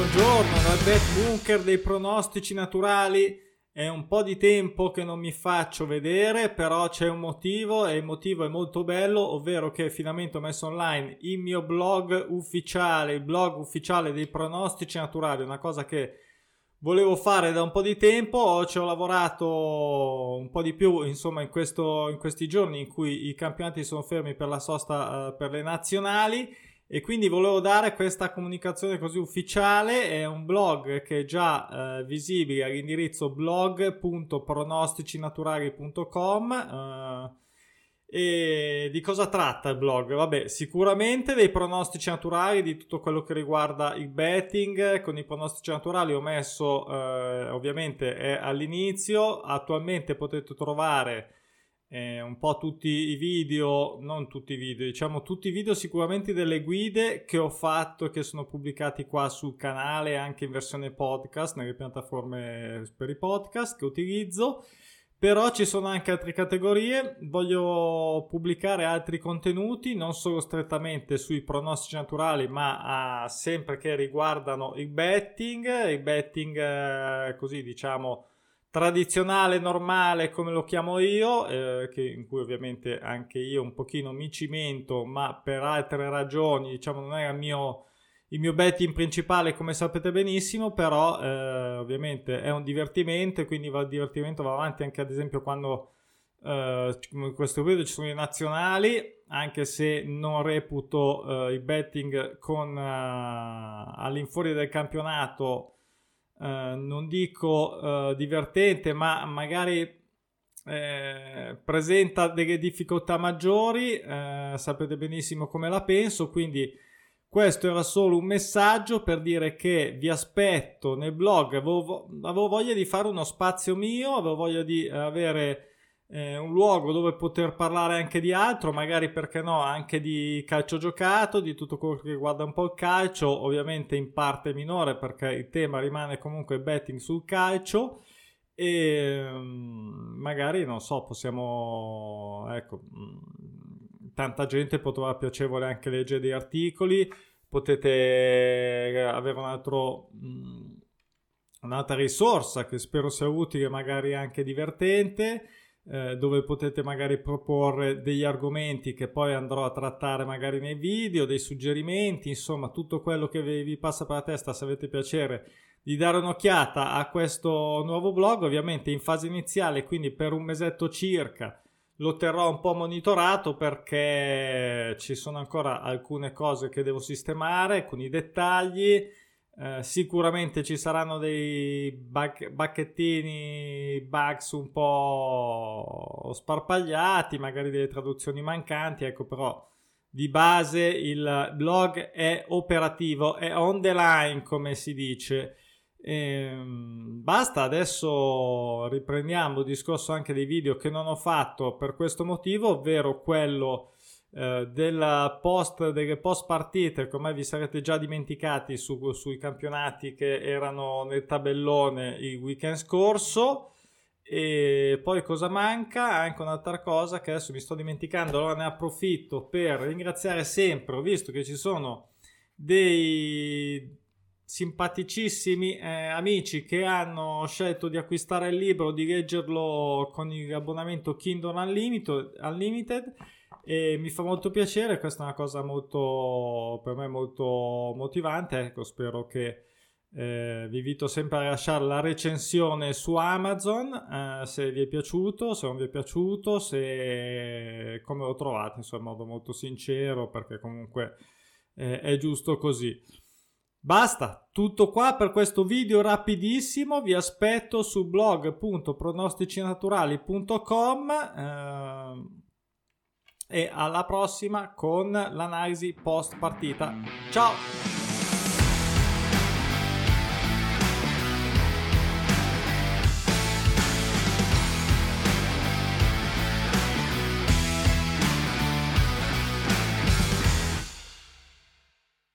buongiorno dal Bet Bunker dei pronostici naturali. È un po' di tempo che non mi faccio vedere, però c'è un motivo e il motivo è molto bello, ovvero che finalmente ho messo online il mio blog ufficiale, il blog ufficiale dei pronostici naturali, una cosa che volevo fare da un po' di tempo, ci ho lavorato un po' di più, insomma, in, questo, in questi giorni in cui i campionati sono fermi per la sosta uh, per le nazionali e quindi volevo dare questa comunicazione così ufficiale. È un blog che è già uh, visibile all'indirizzo blog.pronosticinaturali.com. Uh, e di cosa tratta il blog? Vabbè, sicuramente dei pronostici naturali, di tutto quello che riguarda il betting. Con i pronostici naturali ho messo, eh, ovviamente, è all'inizio. Attualmente potete trovare eh, un po' tutti i video, non tutti i video, diciamo tutti i video sicuramente delle guide che ho fatto che sono pubblicati qua sul canale, anche in versione podcast, nelle piattaforme per i podcast che utilizzo. Però ci sono anche altre categorie, voglio pubblicare altri contenuti, non solo strettamente sui pronostici naturali, ma uh, sempre che riguardano il betting, il betting uh, così diciamo tradizionale, normale, come lo chiamo io, eh, che, in cui ovviamente anche io un pochino mi cimento, ma per altre ragioni, diciamo, non è il mio il mio betting principale, come sapete benissimo, però eh, ovviamente è un divertimento e quindi il divertimento va avanti anche ad esempio quando eh, in questo periodo ci sono i nazionali, anche se non reputo eh, il betting con eh, all'infuori del campionato, eh, non dico eh, divertente, ma magari presenta delle difficoltà maggiori, sapete benissimo come la penso, quindi questo era solo un messaggio per dire che vi aspetto nel blog. Avevo, avevo voglia di fare uno spazio mio, avevo voglia di avere eh, un luogo dove poter parlare anche di altro, magari perché no, anche di calcio giocato, di tutto quello che riguarda un po' il calcio, ovviamente in parte minore perché il tema rimane comunque betting sul calcio. E mm, magari non so, possiamo ecco mm, tanta gente può piacevole anche leggere degli articoli, potete avere un altro, mm, un'altra risorsa che spero sia utile, magari anche divertente, eh, dove potete magari proporre degli argomenti che poi andrò a trattare magari nei video, dei suggerimenti, insomma tutto quello che vi, passa per la testa se avete piacere di dare un'occhiata a questo nuovo blog, ovviamente in fase iniziale, quindi per un mesetto circa lo terrò un po' monitorato perché ci sono ancora alcune cose che devo sistemare, alcuni dettagli. Eh, sicuramente ci saranno dei bac- bacchettini, bugs un po' sparpagliati, magari delle traduzioni mancanti, ecco però di base il blog è operativo, è on the line come si dice. E, ehm, basta, adesso riprendiamo il discorso anche dei video che non ho fatto per questo motivo, ovvero quello della post, delle post partite che vi sarete già dimenticati su, sui campionati che erano nel tabellone il weekend scorso. E poi cosa manca? Anche un'altra cosa che adesso mi sto dimenticando, allora ne approfitto per ringraziare sempre, ho visto che ci sono dei simpaticissimi eh, amici che hanno scelto di acquistare il libro, di leggerlo con l'abbonamento Kindle Unlimited, Unlimited e mi fa molto piacere, questa è una cosa molto per me molto motivante, ecco spero che eh, vi invito sempre a lasciare la recensione su Amazon eh, se vi è piaciuto, se non vi è piaciuto, se come lo trovate, insomma, in modo molto sincero perché comunque eh, è giusto così. Basta, tutto qua per questo video rapidissimo, vi aspetto su blog.pronosticinaturali.com e alla prossima con l'analisi post partita. Ciao!